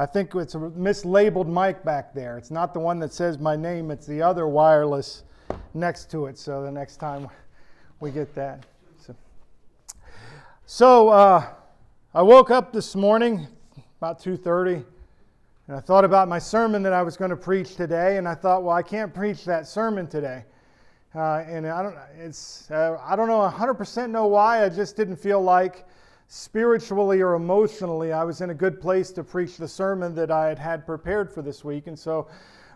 I think it's a mislabeled mic back there. It's not the one that says my name, it's the other wireless next to it. So the next time we get that. So, so uh, I woke up this morning about 2:30 and I thought about my sermon that I was going to preach today and I thought, well, I can't preach that sermon today. Uh, and I don't, it's, uh, I don't know 100% know why. I just didn't feel like spiritually or emotionally, I was in a good place to preach the sermon that I had had prepared for this week. And so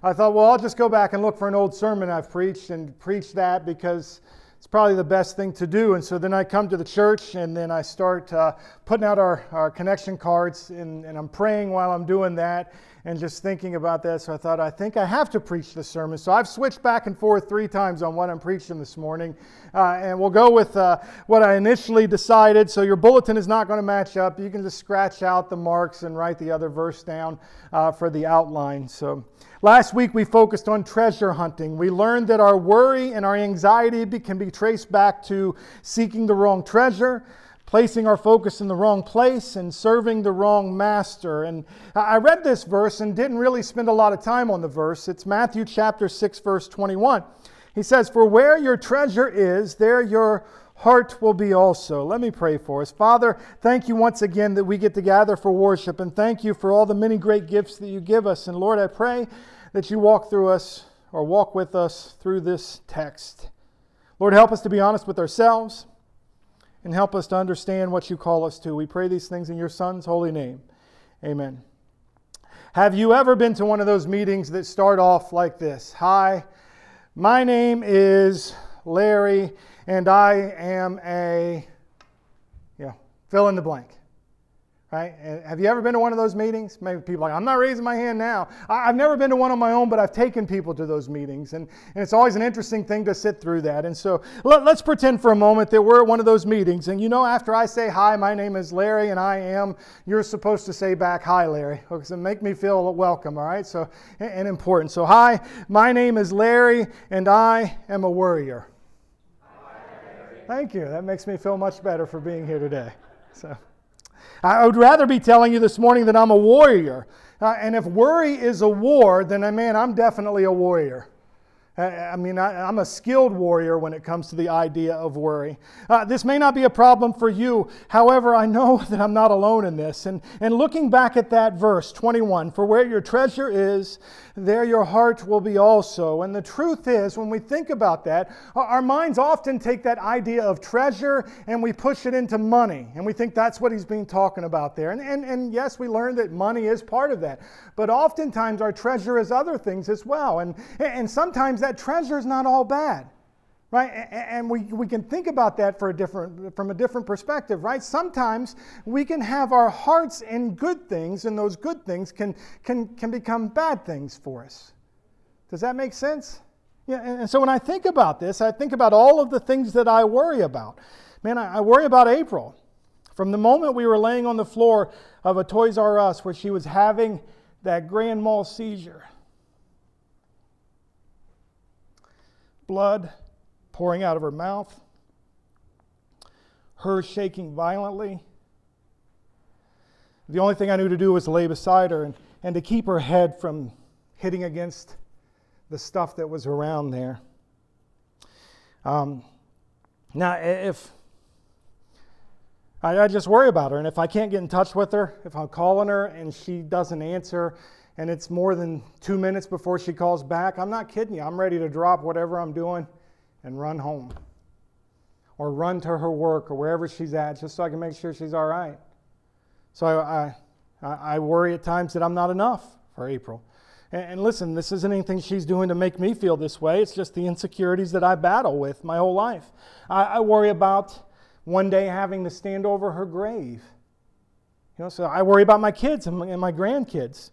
I thought, well, I'll just go back and look for an old sermon I've preached and preach that because it's probably the best thing to do. And so then I come to the church and then I start uh, putting out our, our connection cards and, and I'm praying while I'm doing that and just thinking about that. So I thought, I think I have to preach the sermon. So I've switched back and forth three times on what I'm preaching this morning. Uh, and we'll go with uh, what I initially decided. So your bulletin is not going to match up. You can just scratch out the marks and write the other verse down uh, for the outline. So last week we focused on treasure hunting. We learned that our worry and our anxiety can be traced back to seeking the wrong treasure placing our focus in the wrong place and serving the wrong master. And I read this verse and didn't really spend a lot of time on the verse. It's Matthew chapter 6 verse 21. He says, "For where your treasure is, there your heart will be also." Let me pray for us. Father, thank you once again that we get to gather for worship and thank you for all the many great gifts that you give us. And Lord, I pray that you walk through us or walk with us through this text. Lord, help us to be honest with ourselves and help us to understand what you call us to. We pray these things in your Son's holy name. Amen. Have you ever been to one of those meetings that start off like this? Hi, my name is Larry, and I am a, yeah, fill in the blank. Right? Have you ever been to one of those meetings? Maybe people like, I'm not raising my hand now. I, have never been to one on my own, but I've taken people to those meetings. And, and it's always an interesting thing to sit through that. And so let, let's pretend for a moment that we're at one of those meetings. And you know, after I say, Hi, my name is Larry, and I am, you're supposed to say back, Hi, Larry. Oh, okay, so make me feel welcome, all right? So, and important. So, hi, my name is Larry, and I am a worrier. Thank you. That makes me feel much better for being here today. So. I would rather be telling you this morning that I'm a warrior. Uh, and if worry is a war, then, uh, man, I'm definitely a warrior. I mean, I, am a skilled warrior when it comes to the idea of worry. Uh, this may not be a problem for you. However, I know that I'm not alone in this. And, and looking back at that verse, 21, for where your treasure is, there your heart will be also. And the truth is, when we think about that, our minds often take that idea of treasure and we push it into money. And we think that's what he's being talking about there. And, and, and yes, we learned that money is part of that. But oftentimes our treasure is other things as well. And, and sometimes that treasure is not all bad right? And we, we can think about that for a different from a different perspective right? Sometimes we can have our hearts in good things and those good things can can can become bad things for us. Does that make sense? Yeah and, and so when i think about this i think about all of the things that i worry about. Man I, I worry about april. From the moment we were laying on the floor of a toys r us where she was having that grand mal seizure blood pouring out of her mouth, her shaking violently. The only thing I knew to do was lay beside her and, and to keep her head from hitting against the stuff that was around there. Um, now, if I, I, just worry about her, and if I can't get in touch with her, if I'm calling her and she doesn't answer, and it's more than two minutes before she calls back, I'm not kidding you. I'm ready to drop whatever I'm doing and run home or run to her work or wherever she's at just so I can make sure she's all right. So I, I, I worry at times that I'm not enough for April. And, and listen, this isn't anything she's doing to make me feel this way. It's just the insecurities that I battle with my whole life. I, I worry about one day having to stand over her grave. You know, so I worry about my kids and my, and my grandkids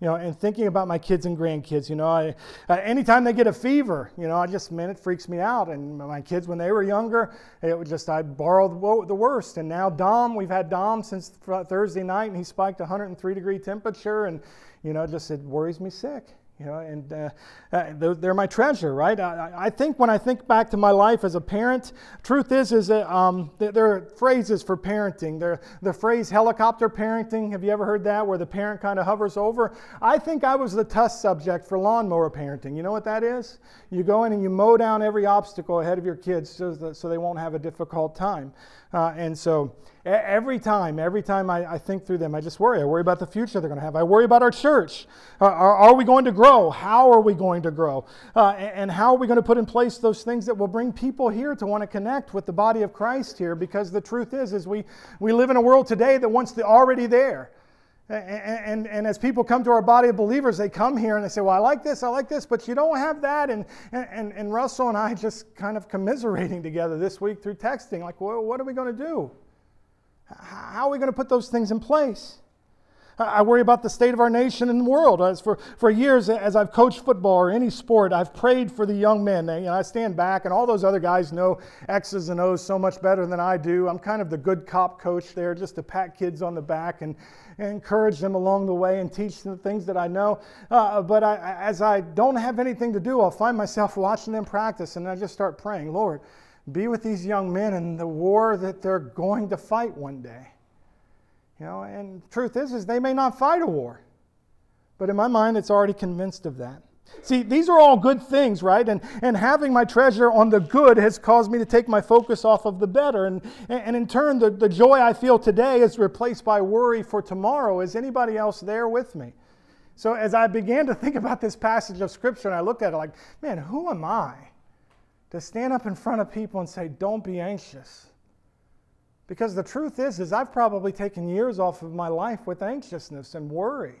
you know, and thinking about my kids and grandkids, you know, I, uh, anytime they get a fever, you know, I just, man, it freaks me out. And my kids, when they were younger, it was just, I borrowed the worst. And now Dom, we've had Dom since Thursday night, and he spiked 103 degree temperature, and, you know, just, it worries me sick. You know, and uh, uh, they're my treasure, right? I, I, think when I think back to my life as a parent, truth is, is that um, there are phrases for parenting. There, the phrase helicopter parenting. Have you ever heard that, where the parent kind of hovers over? I think I was the test subject for lawnmower parenting. You know what that is? You go in and you mow down every obstacle ahead of your kids so, that, so they won't have a difficult time. Uh, and so every time, every time I, I, think through them, I just worry. I worry about the future they're going to have. I worry about our church. Uh, are, are, we going to grow? How are we going to grow? Uh, and, and, how are we going to put in place those things that will bring people here to want to connect with the body of Christ here? Because the truth is, is we, we live in a world today that wants the already there. And, and, and, as people come to our body of believers, they come here and they say, Well, I like this, I like this, but you don't have that. And, and, and Russell and I just kind of commiserating together this week through texting, like, well, what are we going to do? How are we going to put those things in place? I worry about the state of our nation and the world. As for, for years, as I've coached football or any sport, I've prayed for the young men. You know, I stand back, and all those other guys know X's and O's so much better than I do. I'm kind of the good cop coach there, just to pat kids on the back and, and encourage them along the way and teach them the things that I know. Uh, but I, as I don't have anything to do, I'll find myself watching them practice, and I just start praying, Lord, be with these young men in the war that they're going to fight one day. You know, and truth is, is they may not fight a war. But in my mind, it's already convinced of that. See, these are all good things, right? And, and having my treasure on the good has caused me to take my focus off of the better. And, and in turn, the, the joy I feel today is replaced by worry for tomorrow. Is anybody else there with me? So as I began to think about this passage of Scripture, and I looked at it like, man, who am I to stand up in front of people and say, don't be anxious? Because the truth is, is I've probably taken years off of my life with anxiousness and worry.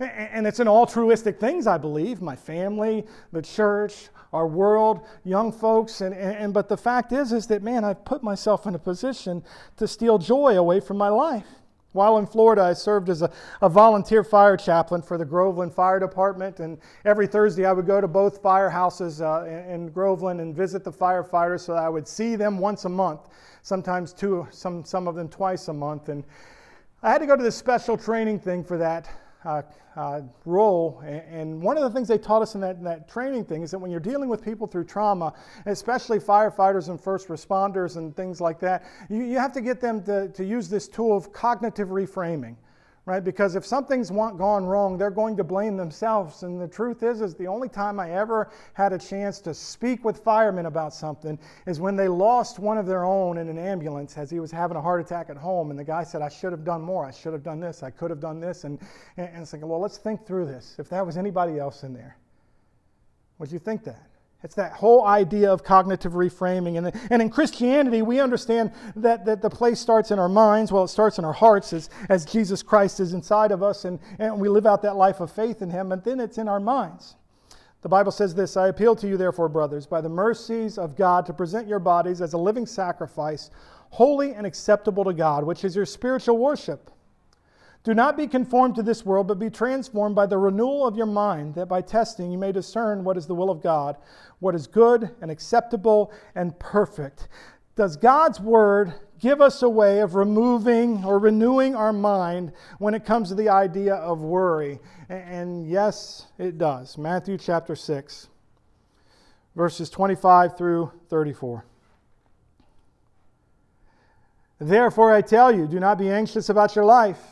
And it's in altruistic things, I believe my family, the church, our world, young folks. And, and, but the fact is, is that, man, I've put myself in a position to steal joy away from my life. While in Florida, I served as a, a volunteer fire chaplain for the Groveland Fire Department. And every Thursday, I would go to both firehouses uh, in, in Groveland and visit the firefighters so I would see them once a month sometimes two, some, some of them twice a month. And I had to go to this special training thing for that uh, uh, role. And one of the things they taught us in that, in that training thing is that when you're dealing with people through trauma, especially firefighters and first responders and things like that, you, you have to get them to, to use this tool of cognitive reframing right? Because if something's gone wrong, they're going to blame themselves. And the truth is, is the only time I ever had a chance to speak with firemen about something is when they lost one of their own in an ambulance as he was having a heart attack at home. And the guy said, I should have done more. I should have done this. I could have done this. And, and, it's like, well, let's think through this. If that was anybody else in there, would you think that? It's that whole idea of cognitive reframing. And, and in Christianity, we understand that, that the place starts in our minds. Well, it starts in our hearts as, as Jesus Christ is inside of us and, and we live out that life of faith in Him, and then it's in our minds. The Bible says this I appeal to you, therefore, brothers, by the mercies of God, to present your bodies as a living sacrifice, holy and acceptable to God, which is your spiritual worship. Do not be conformed to this world, but be transformed by the renewal of your mind, that by testing you may discern what is the will of God, what is good and acceptable and perfect. Does God's word give us a way of removing or renewing our mind when it comes to the idea of worry? And yes, it does. Matthew chapter 6, verses 25 through 34. Therefore, I tell you, do not be anxious about your life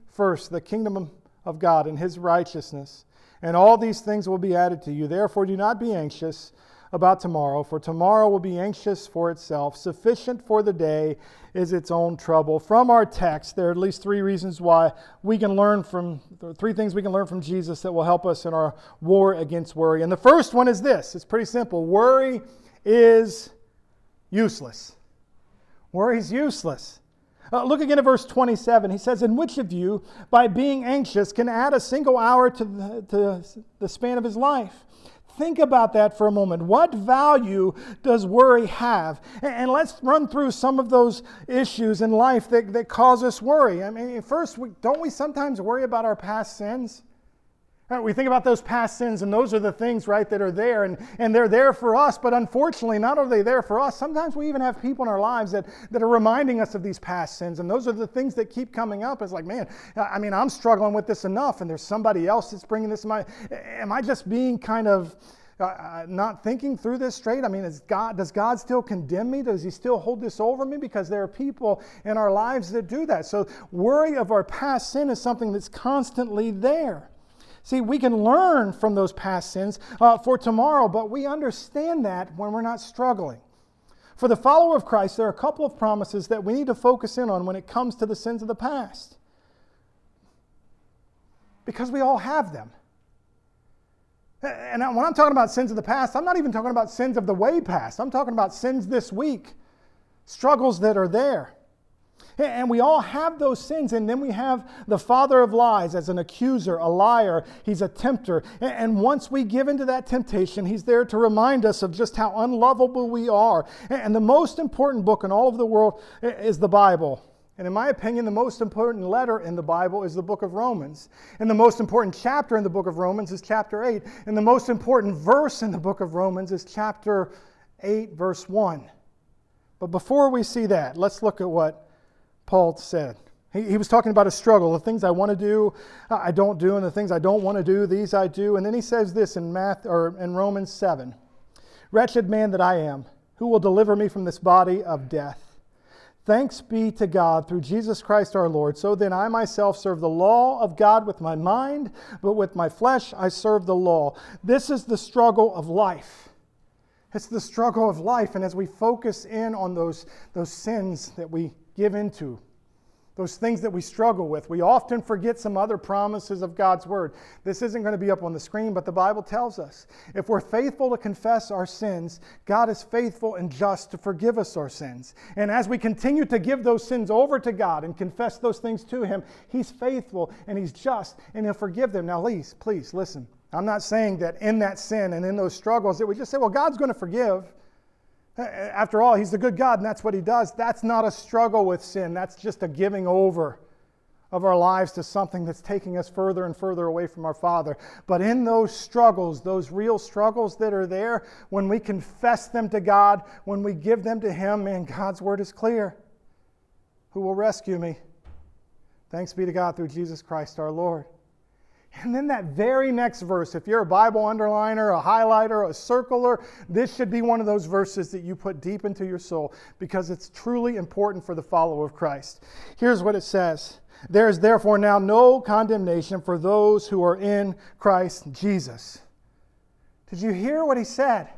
first the kingdom of God and his righteousness, and all these things will be added to you. Therefore, do not be anxious about tomorrow, for tomorrow will be anxious for itself. Sufficient for the day is its own trouble. From our text, there are at least three reasons why we can learn from, three things we can learn from Jesus that will help us in our war against worry. And the first one is this it's pretty simple worry is useless. Worry is useless. Uh, look again at verse 27. He says, And which of you, by being anxious, can add a single hour to the, to the span of his life? Think about that for a moment. What value does worry have? And let's run through some of those issues in life that, that cause us worry. I mean, first, don't we sometimes worry about our past sins? We think about those past sins, and those are the things, right, that are there, and, and they're there for us. But unfortunately, not are they there for us, sometimes we even have people in our lives that, that are reminding us of these past sins, and those are the things that keep coming up. It's like, man, I mean, I'm struggling with this enough, and there's somebody else that's bringing this. My, am I just being kind of uh, uh, not thinking through this straight? I mean, God, does God still condemn me? Does He still hold this over me? Because there are people in our lives that do that. So, worry of our past sin is something that's constantly there. See, we can learn from those past sins uh, for tomorrow, but we understand that when we're not struggling. For the follower of Christ, there are a couple of promises that we need to focus in on when it comes to the sins of the past. Because we all have them. And when I'm talking about sins of the past, I'm not even talking about sins of the way past. I'm talking about sins this week, struggles that are there. And we all have those sins. And then we have the father of lies as an accuser, a liar. He's a tempter. And once we give into that temptation, he's there to remind us of just how unlovable we are. And the most important book in all of the world is the Bible. And in my opinion, the most important letter in the Bible is the book of Romans. And the most important chapter in the book of Romans is chapter 8. And the most important verse in the book of Romans is chapter 8, verse 1. But before we see that, let's look at what Paul said. He, he was talking about a struggle. The things I want to do, uh, I don't do, and the things I don't want to do, these I do. And then he says this in, Math, or in Romans 7 Wretched man that I am, who will deliver me from this body of death? Thanks be to God through Jesus Christ our Lord. So then I myself serve the law of God with my mind, but with my flesh I serve the law. This is the struggle of life. It's the struggle of life. And as we focus in on those, those sins that we give into, those things that we struggle with. We often forget some other promises of God's Word. This isn't going to be up on the screen, but the Bible tells us if we're faithful to confess our sins, God is faithful and just to forgive us our sins. And as we continue to give those sins over to God and confess those things to Him, He's faithful and He's just and He'll forgive them. Now, please, please listen. I'm not saying that in that sin and in those struggles that we just say, well, God's going to forgive. Uh, after all, He's the good God, and that's what He does. That's not a struggle with sin. That's just a giving over of our lives to something that's taking us further and further away from our Father. But in those struggles, those real struggles that are there, when we confess them to God, when we give them to Him, man, God's word is clear. Who will rescue me? Thanks be to God through Jesus Christ our Lord. And then that very next verse, if you're a Bible underliner, a highlighter, a circler, this should be one of those verses that you put deep into your soul because it's truly important for the follower of Christ. Here's what it says There is therefore now no condemnation for those who are in Christ Jesus. Did you hear what he said?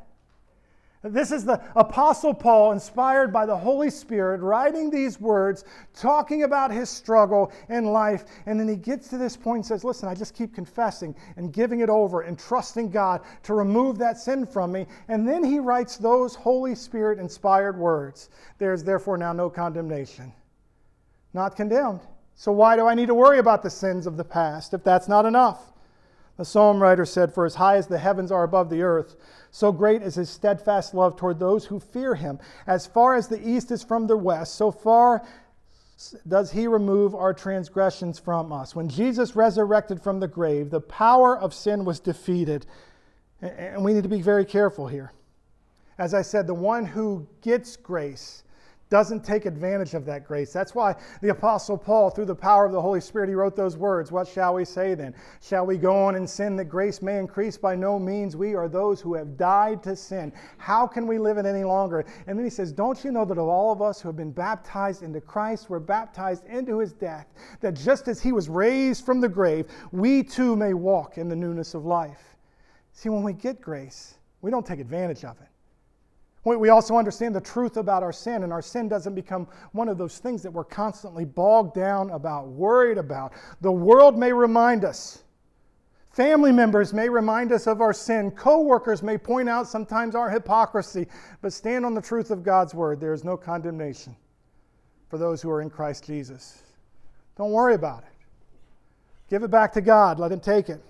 This is the Apostle Paul, inspired by the Holy Spirit, writing these words, talking about his struggle in life. And then he gets to this point and says, Listen, I just keep confessing and giving it over and trusting God to remove that sin from me. And then he writes those Holy Spirit inspired words There is therefore now no condemnation. Not condemned. So why do I need to worry about the sins of the past if that's not enough? The psalm writer said, For as high as the heavens are above the earth, so great is his steadfast love toward those who fear him. As far as the east is from the west, so far does he remove our transgressions from us. When Jesus resurrected from the grave, the power of sin was defeated. And we need to be very careful here. As I said, the one who gets grace doesn't take advantage of that grace. That's why the Apostle Paul, through the power of the Holy Spirit, he wrote those words. What shall we say then? Shall we go on in sin that grace may increase? By no means. We are those who have died to sin. How can we live it any longer? And then he says, Don't you know that of all of us who have been baptized into Christ, we're baptized into his death, that just as he was raised from the grave, we too may walk in the newness of life? See, when we get grace, We don't take advantage of it. We also understand the truth about our sin, and our sin doesn't become one of those things that we're constantly bogged down about, worried about. The world may remind us. Family members may remind us of our sin. Co-workers may point out sometimes our hypocrisy, but stand on the truth of God's word. There is no condemnation for those who are in Christ Jesus. Don't worry about it. Give it back to God. Let Him take it.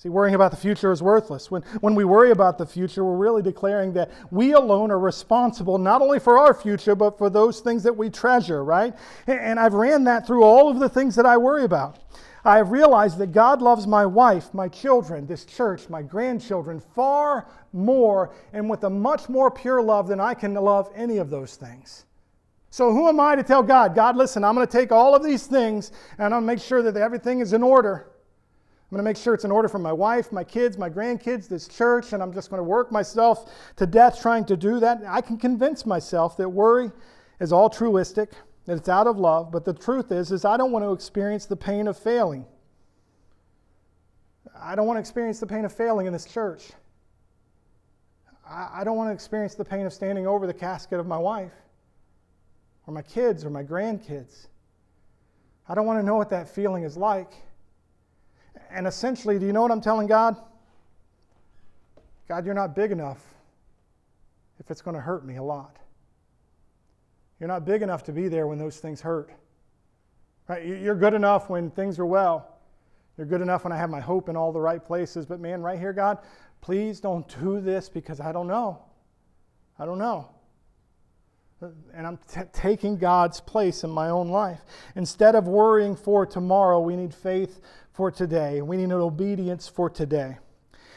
See, worrying about the future is worthless. When, when we worry about the future, we're really declaring that we alone are responsible not only for our future, but for those things that we treasure, right? And I've ran that through all of the things that I worry about. I have realized that God loves my wife, my children, this church, my grandchildren far more and with a much more pure love than I can love any of those things. So, who am I to tell God, God, listen, I'm going to take all of these things and I'm going to make sure that everything is in order. I'm going to make sure it's in order for my wife, my kids, my grandkids, this church, and I'm just going to work myself to death trying to do that. I can convince myself that worry is altruistic, that it's out of love, but the truth is is I don't want to experience the pain of failing. I don't want to experience the pain of failing in this church. I don't want to experience the pain of standing over the casket of my wife or my kids or my grandkids. I don't want to know what that feeling is like. And essentially, do you know what I'm telling God? God, you're not big enough if it's going to hurt me a lot. You're not big enough to be there when those things hurt. Right? You're good enough when things are well. You're good enough when I have my hope in all the right places. But man, right here, God, please don't do this because I don't know. I don't know. And I'm t- taking God's place in my own life. Instead of worrying for tomorrow, we need faith for today. We need an obedience for today.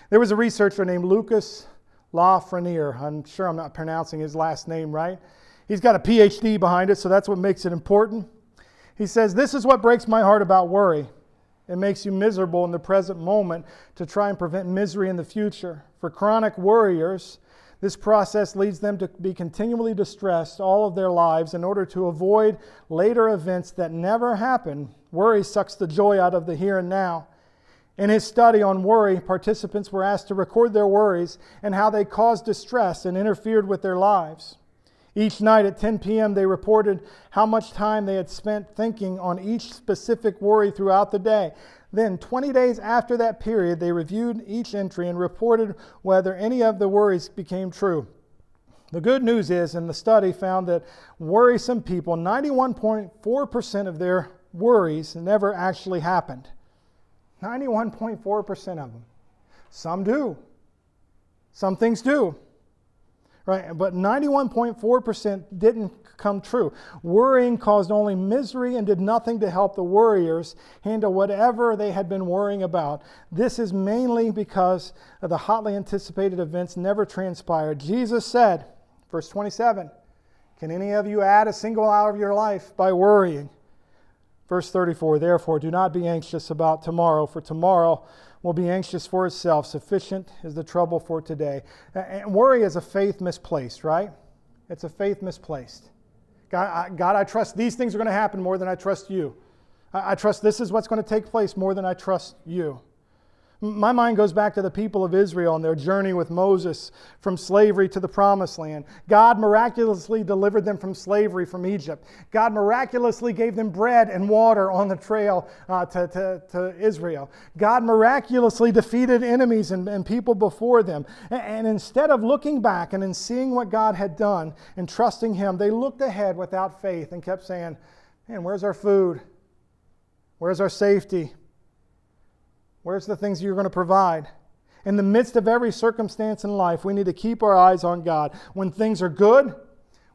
There was a researcher named Lucas Lafreniere. I'm sure I'm not pronouncing his last name right. He's got a PhD behind it, so that's what makes it important. He says, This is what breaks my heart about worry. It makes you miserable in the present moment to try and prevent misery in the future. For chronic worriers, this process leads them to be continually distressed all of their lives in order to avoid later events that never happen. Worry sucks the joy out of the here and now. In his study on worry, participants were asked to record their worries and how they caused distress and interfered with their lives. Each night at 10 p.m., they reported how much time they had spent thinking on each specific worry throughout the day. Then, 20 days after that period, they reviewed each entry and reported whether any of the worries became true. The good news is, in the study found that worrisome people, 91.4% of their worries never actually happened. 91.4% of them. Some do. Some things do right? But 91.4% didn't come true. Worrying caused only misery and did nothing to help the worriers handle whatever they had been worrying about. This is mainly because the hotly anticipated events never transpired. Jesus said, verse 27, Can any of you add a single hour of your life by worrying? Verse 34, Therefore, do not be anxious about tomorrow, for tomorrow will be anxious for itself. Sufficient is the trouble for today. And worry is a faith misplaced, right? It's a faith misplaced. God, I, God, I trust these things are going to happen more than I trust you. I, I trust this is what's going to take place more than I trust you. My mind goes back to the people of Israel and their journey with Moses from slavery to the promised land. God miraculously delivered them from slavery from Egypt. God miraculously gave them bread and water on the trail uh, to, to, to, Israel. God miraculously defeated enemies and, and people before them. And, and instead of looking back and in seeing what God had done and trusting Him, they looked ahead without faith and kept saying, Man, where's our food? Where's our safety? Where's the things you're going to provide? In the midst of every circumstance in life, we need to keep our eyes on God. When things are good,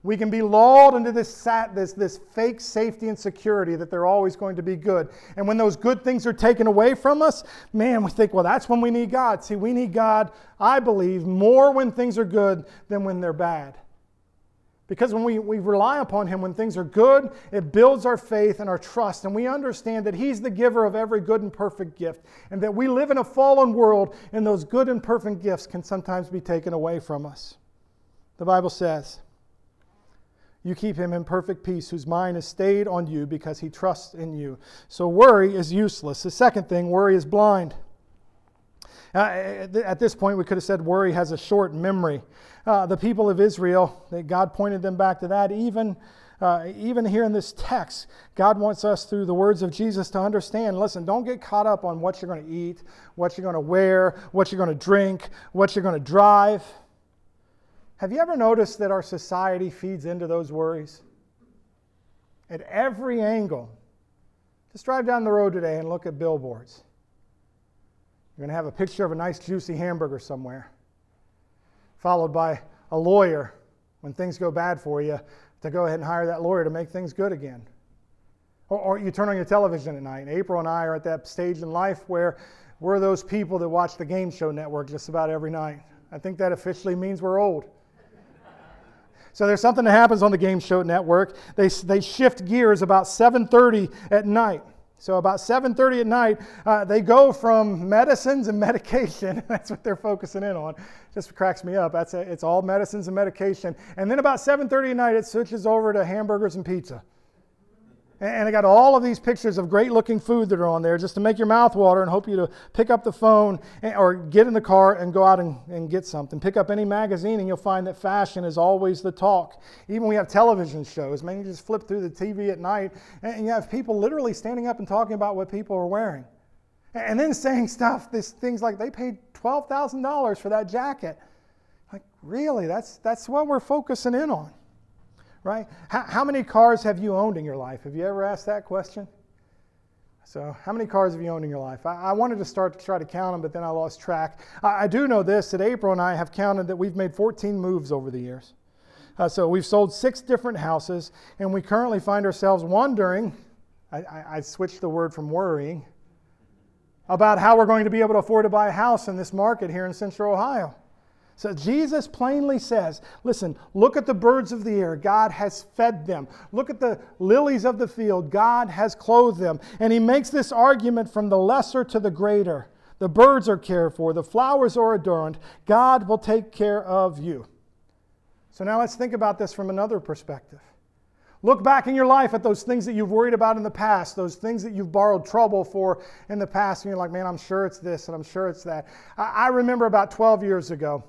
we can be lulled into this, sat, this, this fake safety and security that they're always going to be good. And when those good things are taken away from us, man, we think, well, that's when we need God. See, we need God, I believe, more when things are good than when they're bad. Because when we, we rely upon Him when things are good, it builds our faith and our trust. And we understand that He's the giver of every good and perfect gift. And that we live in a fallen world, and those good and perfect gifts can sometimes be taken away from us. The Bible says, You keep him in perfect peace, whose mind is stayed on you because he trusts in you. So worry is useless. The second thing, worry is blind. Uh, at this point, we could have said worry has a short memory. Uh, the people of Israel, God pointed them back to that. Even, uh, even here in this text, God wants us, through the words of Jesus, to understand listen, don't get caught up on what you're going to eat, what you're going to wear, what you're going to drink, what you're going to drive. Have you ever noticed that our society feeds into those worries? At every angle. Just drive down the road today and look at billboards. You're going to have a picture of a nice, juicy hamburger somewhere, followed by a lawyer when things go bad for you to go ahead and hire that lawyer to make things good again. Or, or you turn on your television at night. and April and I are at that stage in life where we're those people that watch the game show network just about every night. I think that officially means we're old. So there's something that happens on the Game Show Network. They, they shift gears about 7:30 at night. So about 7:30 at night, uh, they go from medicines and medication. That's what they're focusing in on. Just cracks me up. That's a, it's all medicines and medication. And then about 7:30 at night, it switches over to hamburgers and pizza. And I got all of these pictures of great looking food that are on there just to make your mouth water and hope you to pick up the phone or get in the car and go out and, and get something. Pick up any magazine and you'll find that fashion is always the talk. Even we have television shows. Man, you just flip through the TV at night and you have people literally standing up and talking about what people are wearing. And then saying stuff, this, things like they paid $12,000 for that jacket. Like, really? That's, that's what we're focusing in on right? How, how, many cars have you owned in your life? Have you ever asked that question? So, how many cars have you owned in your life? I, I wanted to start to try to count them, but then I lost track. I, I, do know this that April and I have counted that we've made 14 moves over the years. Uh, so, we've sold six different houses, and we currently find ourselves wondering. I, I switched the word from worrying about how we're going to be able to afford to buy a house in this market here in Central Ohio. So Jesus plainly says, listen, look at the birds of the air. God has fed them. Look at the lilies of the field. God has clothed them. And he makes this argument from the lesser to the greater. The birds are cared for, the flowers are adorned. God will take care of you. So now let's think about this from another perspective. Look back in your life at those things that you've worried about in the past, those things that you've borrowed trouble for in the past, and you're like, man, I'm sure it's this and I'm sure it's that. I, remember about 12 years ago,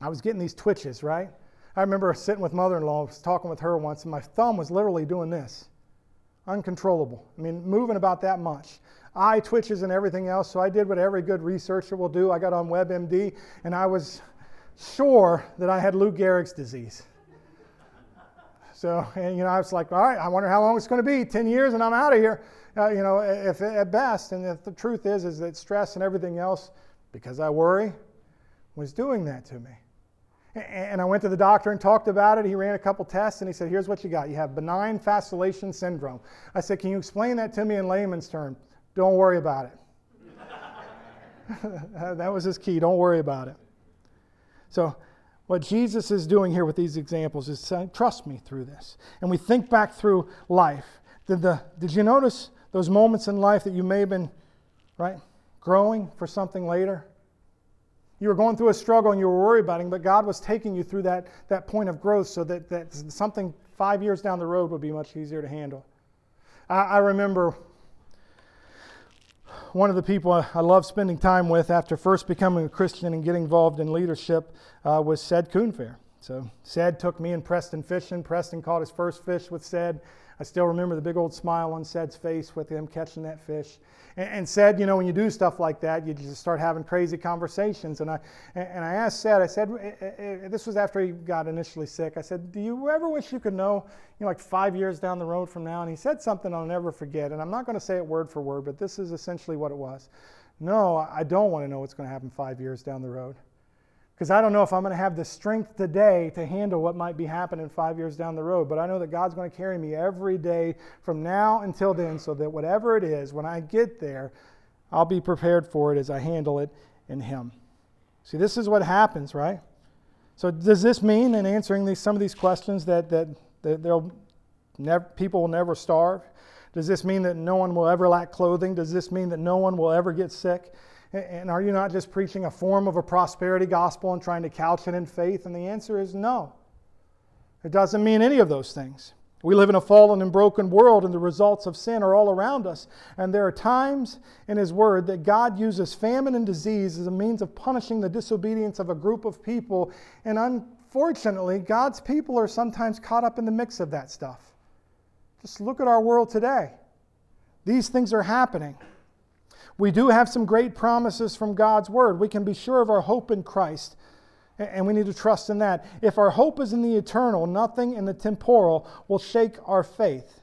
I was getting these twitches, right? I remember sitting with mother in law, was talking with her once, and my thumb was literally doing this uncontrollable. I mean, moving about that much. Eye twitches and everything else. So I did what every good researcher will do. I got on WebMD, and I was sure that I had Lou Gehrig's disease. So, and, you know, I was like, all right, I wonder how long it's going to be 10 years and I'm out of here, uh, you know, if at best. And if the truth is, is that stress and everything else, because I worry, was doing that to me. And I went to the doctor and talked about it. He ran a couple tests and he said, Here's what you got. You have benign fasciculation syndrome. I said, Can you explain that to me in layman's terms? Don't worry about it. that was his key. Don't worry about it. So, what Jesus is doing here with these examples is saying, Trust me through this. And we think back through life. Did, the, did you notice those moments in life that you may have been, right, growing for something later? You were going through a struggle and you were worried about it, but God was taking you through that, that point of growth so that, that something five years down the road would be much easier to handle. I, I remember one of the people I love spending time with after first becoming a Christian and getting involved in leadership uh, was Ced Coonfair. So Ced took me and Preston fishing. Preston caught his first fish with Ced. I still remember the big old smile on Ced's face with him catching that fish. And, and Ced, you know, when you do stuff like that, you just start having crazy conversations. And I, and I asked Ced, I said, eh, eh, eh, this was after he got initially sick. I said, do you ever wish you could know, you know, like five years down the road from now? And he said something I'll never forget. And I'm not going to say it word for word, but this is essentially what it was. No, I don't want to know what's going to happen five years down the road because I don't know if I'm going to have the strength today to handle what might be happening five years down the road. But I know that God's going to carry me every day from now until then, so that whatever it is, when I get there, I'll be prepared for it as I handle it in Him. See, this is what happens, right? So, does this mean, in answering these, some of these questions, that, that, that they'll never, people will never starve? Does this mean that no one will ever lack clothing? Does this mean that no one will ever get sick? And are you not just preaching a form of a prosperity gospel and trying to couch it in faith? And the answer is no. It doesn't mean any of those things. We live in a fallen and broken world, and the results of sin are all around us. And there are times in His Word that God uses famine and disease as a means of punishing the disobedience of a group of people. And unfortunately, God's people are sometimes caught up in the mix of that stuff. Just look at our world today. These things are happening. We do have some great promises from God's Word. We can be sure of our hope in Christ. And we need to trust in that. If our hope is in the eternal, nothing in the temporal will shake our faith.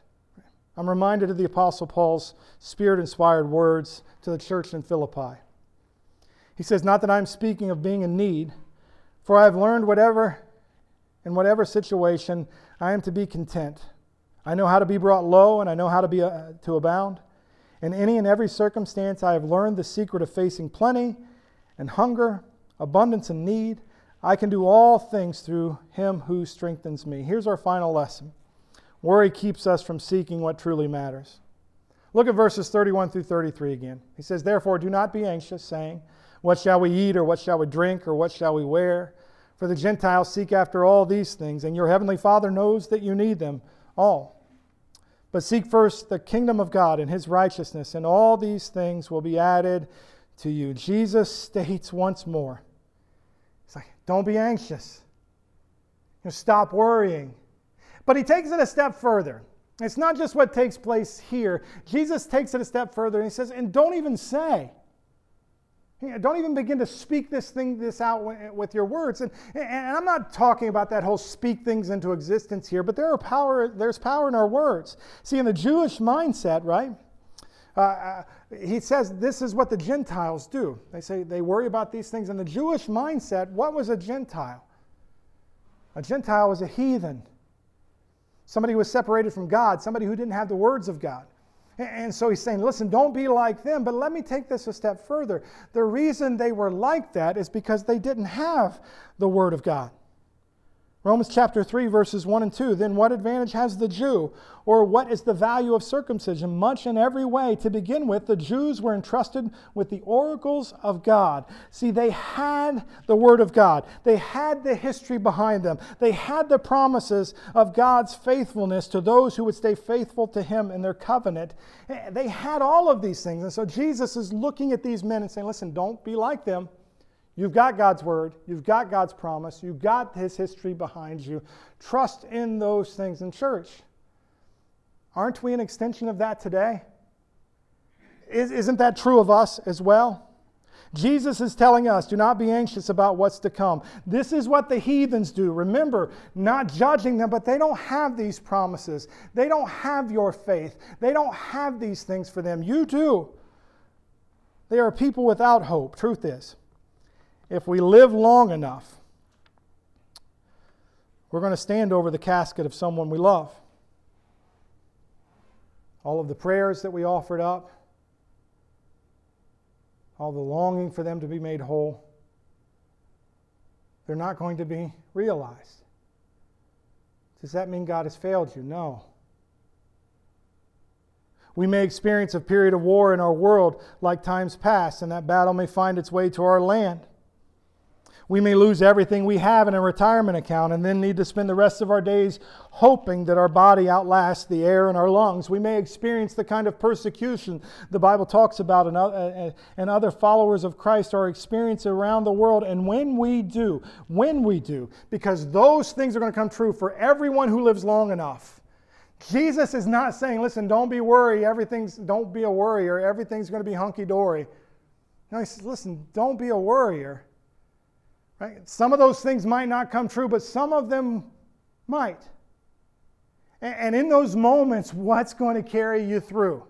I'm reminded of the Apostle Paul's spirit inspired words to the church in Philippi. He says, Not that I'm speaking of being in need, for I have learned whatever, in whatever situation, I am to be content. I know how to be brought low, and I know how to be uh, to abound. In any and every circumstance, I have learned the secret of facing plenty and hunger, abundance and need. I can do all things through him who strengthens me. Here's our final lesson worry keeps us from seeking what truly matters. Look at verses 31 through 33 again. He says, Therefore, do not be anxious, saying, What shall we eat, or what shall we drink, or what shall we wear? For the Gentiles seek after all these things, and your heavenly Father knows that you need them all. But seek first the kingdom of God and his righteousness, and all these things will be added to you. Jesus states once more It's like, don't be anxious. You know, stop worrying. But he takes it a step further. It's not just what takes place here. Jesus takes it a step further and he says, and don't even say. Don't even begin to speak this thing this out with your words. And, and I'm not talking about that whole speak things into existence here, but there are power, there's power in our words. See, in the Jewish mindset, right? Uh, uh, he says this is what the Gentiles do. They say they worry about these things. In the Jewish mindset, what was a Gentile? A Gentile was a heathen, somebody who was separated from God, somebody who didn't have the words of God. And so he's saying, listen, don't be like them, but let me take this a step further. The reason they were like that is because they didn't have the Word of God. Romans chapter 3, verses 1 and 2. Then what advantage has the Jew? Or what is the value of circumcision? Much in every way. To begin with, the Jews were entrusted with the oracles of God. See, they had the Word of God, they had the history behind them, they had the promises of God's faithfulness to those who would stay faithful to Him in their covenant. Eh, they had all of these things. And so Jesus is looking at these men and saying, listen, don't be like them. You've got God's word, you've got God's promise, you've got his history behind you. Trust in those things in church. Aren't we an extension of that today? Isn't that true of us as well? Jesus is telling us, do not be anxious about what's to come. This is what the heathens do. Remember, not judging them, but they don't have these promises. They don't have your faith. They don't have these things for them. You do. They are people without hope. Truth is if we live long enough, we're going to stand over the casket of someone we love. All of the prayers that we offered up, all the longing for them to be made whole, they're not going to be realized. Does that mean God has failed you? No. We may experience a period of war in our world like times past, and that battle may find its way to our land. We may lose everything we have in a retirement account and then need to spend the rest of our days hoping that our body outlasts the air in our lungs. We may experience the kind of persecution the Bible talks about and, uh, other followers of Christ are experiencing around the world. And when we do, when we do, because those things are going to come true for everyone who lives long enough. Jesus is not saying, listen, don't be worried, everything's, don't be a worrier, everything's going to be hunky dory. No, he says, listen, don't be a worrier Right? Some of those things might not come true, but some of them might. And in those moments, what's going to carry you through?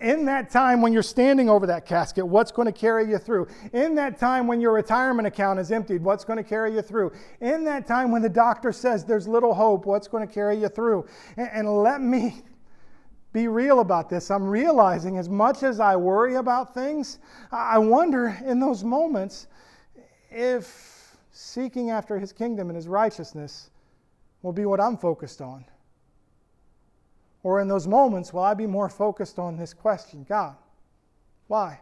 In that time when you're standing over that casket, what's going to carry you through? In that time when your retirement account is emptied, what's going to carry you through? In that time when the doctor says there's little hope, what's going to carry you through? And, let me be real about this. I'm realizing as much as I worry about things, I wonder in those moments if seeking after his kingdom and his righteousness will be what I'm focused on? Or in those moments, will I be more focused on this question God, why?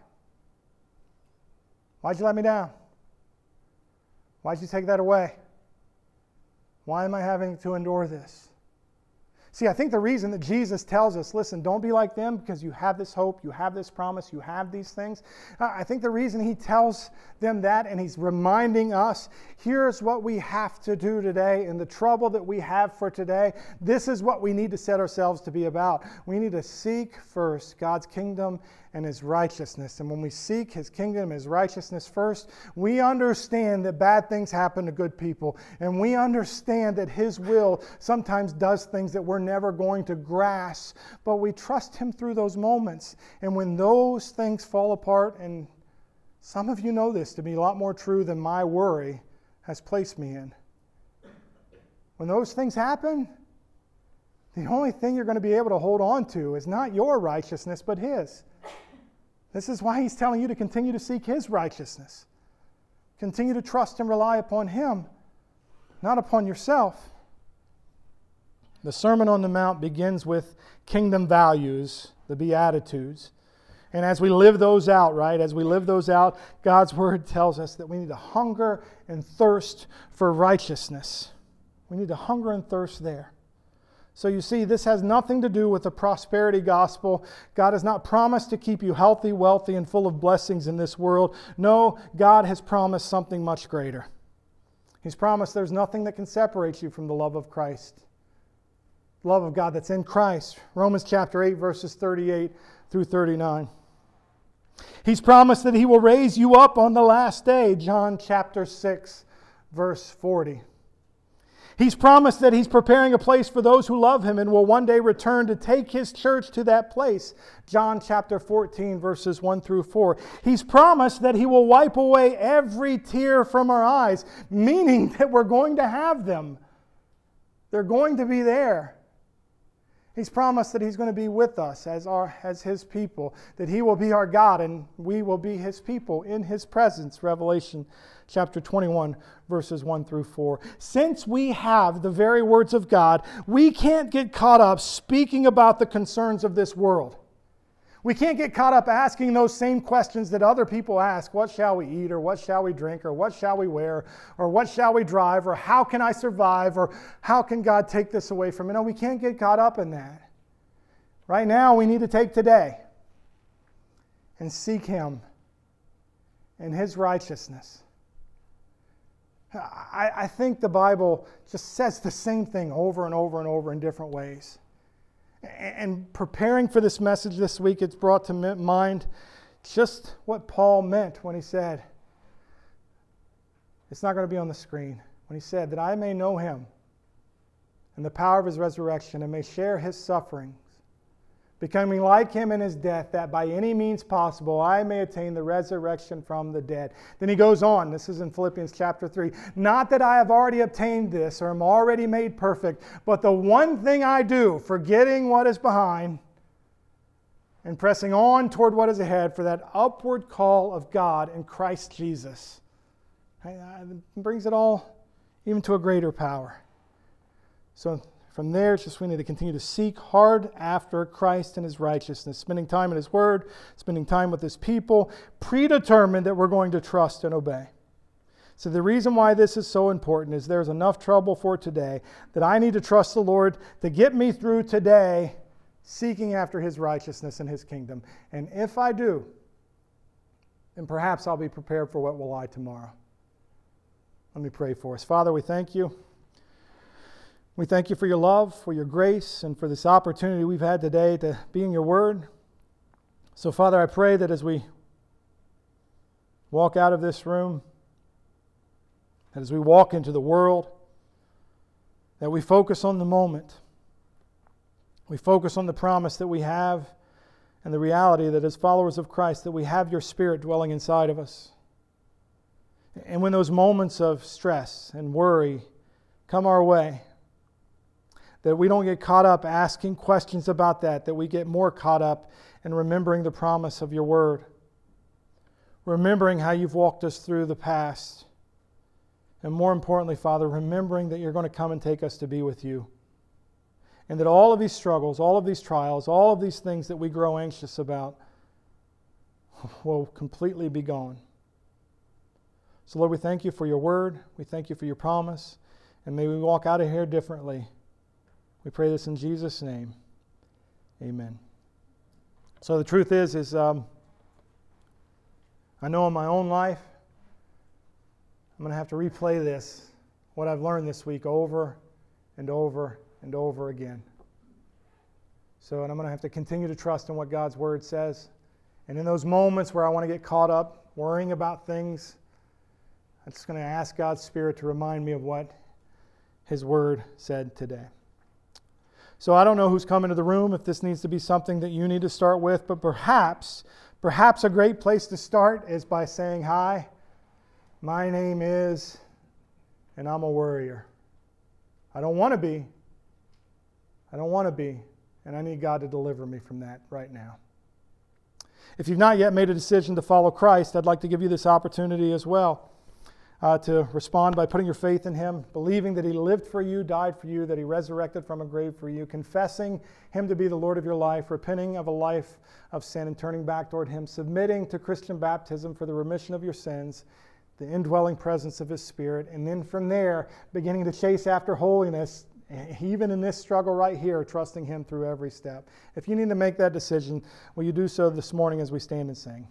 Why'd you let me down? Why'd you take that away? Why am I having to endure this? See, I think the reason that Jesus tells us, listen, don't be like them because you have this hope, you have this promise, you have these things. I think the reason he tells them that and he's reminding us, here's what we have to do today and the trouble that we have for today. This is what we need to set ourselves to be about. We need to seek first God's kingdom and his righteousness. And when we seek his kingdom, his righteousness first, we understand that bad things happen to good people. And we understand that his will sometimes does things that we're never going to grasp, but we trust him through those moments. And when those things fall apart, and some of you know this to be a lot more true than my worry has placed me in. When those things happen, the only thing you're going to be able to hold on to is not your righteousness, but His. This is why he's telling you to continue to seek his righteousness. Continue to trust and rely upon him, not upon yourself. The Sermon on the Mount begins with kingdom values, the Beatitudes. And as we live those out, right, as we live those out, God's word tells us that we need to hunger and thirst for righteousness. We need to hunger and thirst there. So you see, this has nothing to do with the prosperity gospel. God has not promised to keep you healthy, wealthy, and full of blessings in this world. No, God has promised something much greater. He's promised there's nothing that can separate you from the love of Christ. love of God that's in Christ. Romans chapter 8, verses 38 through 39. He's promised that He will raise you up on the last day. John chapter 6, verse 40. He's promised that he's preparing a place for those who love him and will one day return to take his church to that place. John chapter 14, verses 1 through 4. He's promised that he will wipe away every tear from our eyes, meaning that we're going to have them. They're going to be there. He's promised that he's going to be with us as, our, as his people, that he will be our God and we will be his people in his presence. Revelation chapter 21, verses 1 through 4. Since we have the very words of God, we can't get caught up speaking about the concerns of this world. We can't get caught up asking those same questions that other people ask what shall we eat, or what shall we drink, or what shall we wear, or what shall we drive, or how can I survive, or how can God take this away from me? No, we can't get caught up in that. Right now, we need to take today and seek Him and His righteousness. I, I think the Bible just says the same thing over and over and over in different ways. And preparing for this message this week, it's brought to mind just what Paul meant when he said, it's not going to be on the screen, when he said, that I may know him and the power of his resurrection and may share his suffering becoming like him in his death, that by any means possible I may attain the resurrection from the dead. Then he goes on, this is in Philippians chapter 3 Not that I have already obtained this or am already made perfect, but the one thing I do, forgetting what is behind and pressing on toward what is ahead for that upward call of God in Christ Jesus. Uh, it brings it all even to a greater power. So from there, it's just we need to continue to seek hard after Christ and his righteousness, spending time in his word, spending time with his people, predetermined that we're going to trust and obey. So, the reason why this is so important is there's enough trouble for today that I need to trust the Lord to get me through today, seeking after his righteousness and his kingdom. And if I do, then perhaps I'll be prepared for what will lie tomorrow. Let me pray for us. Father, we thank you. We thank you for your love, for your grace, and for this opportunity we've had today to be in your word. So, Father, I pray that as we walk out of this room, that as we walk into the world, that we focus on the moment. We focus on the promise that we have and the reality that as followers of Christ that we have your spirit dwelling inside of us. And when those moments of stress and worry come our way, that we don't get caught up asking questions about that, that we get more caught up in remembering the promise of your word, remembering how you've walked us through the past, and more importantly, Father, remembering that you're going to come and take us to be with you. And that all of these struggles, all of these trials, all of these things that we grow anxious about will completely be gone. So, Lord, we thank you for your word. We thank you for your promise. And may we walk out of here differently We pray this in Jesus' name. Amen. So the truth is, is um, I know in my own life, I'm going to have to replay this, what I've learned this week, over and over and over again. So, and I'm going to have to continue to trust in what God's Word says. And in those moments where I want to get caught up worrying about things, I'm just going to ask God's Spirit to remind me of what His Word said today. So I don't know who's coming to the room, if this needs to be something that you need to start with, but perhaps, perhaps a great place to start is by saying, Hi, my name is, and I'm a worrier. I don't want to be. I don't want to be. And I need God to deliver me from that right now. If you've not yet made a decision to follow Christ, I'd like to give you this opportunity as well uh, to respond by putting your faith in Him, believing that He lived for you, died for you, that He resurrected from a grave for you, confessing Him to be the Lord of your life, repenting of a life of sin and turning back toward Him, submitting to Christian baptism for the remission of your sins, the indwelling presence of His Spirit, and then from there, beginning to chase after holiness even in this struggle right here, trusting Him through every step. If you need to make that decision, will you do so this morning as we stand and sing?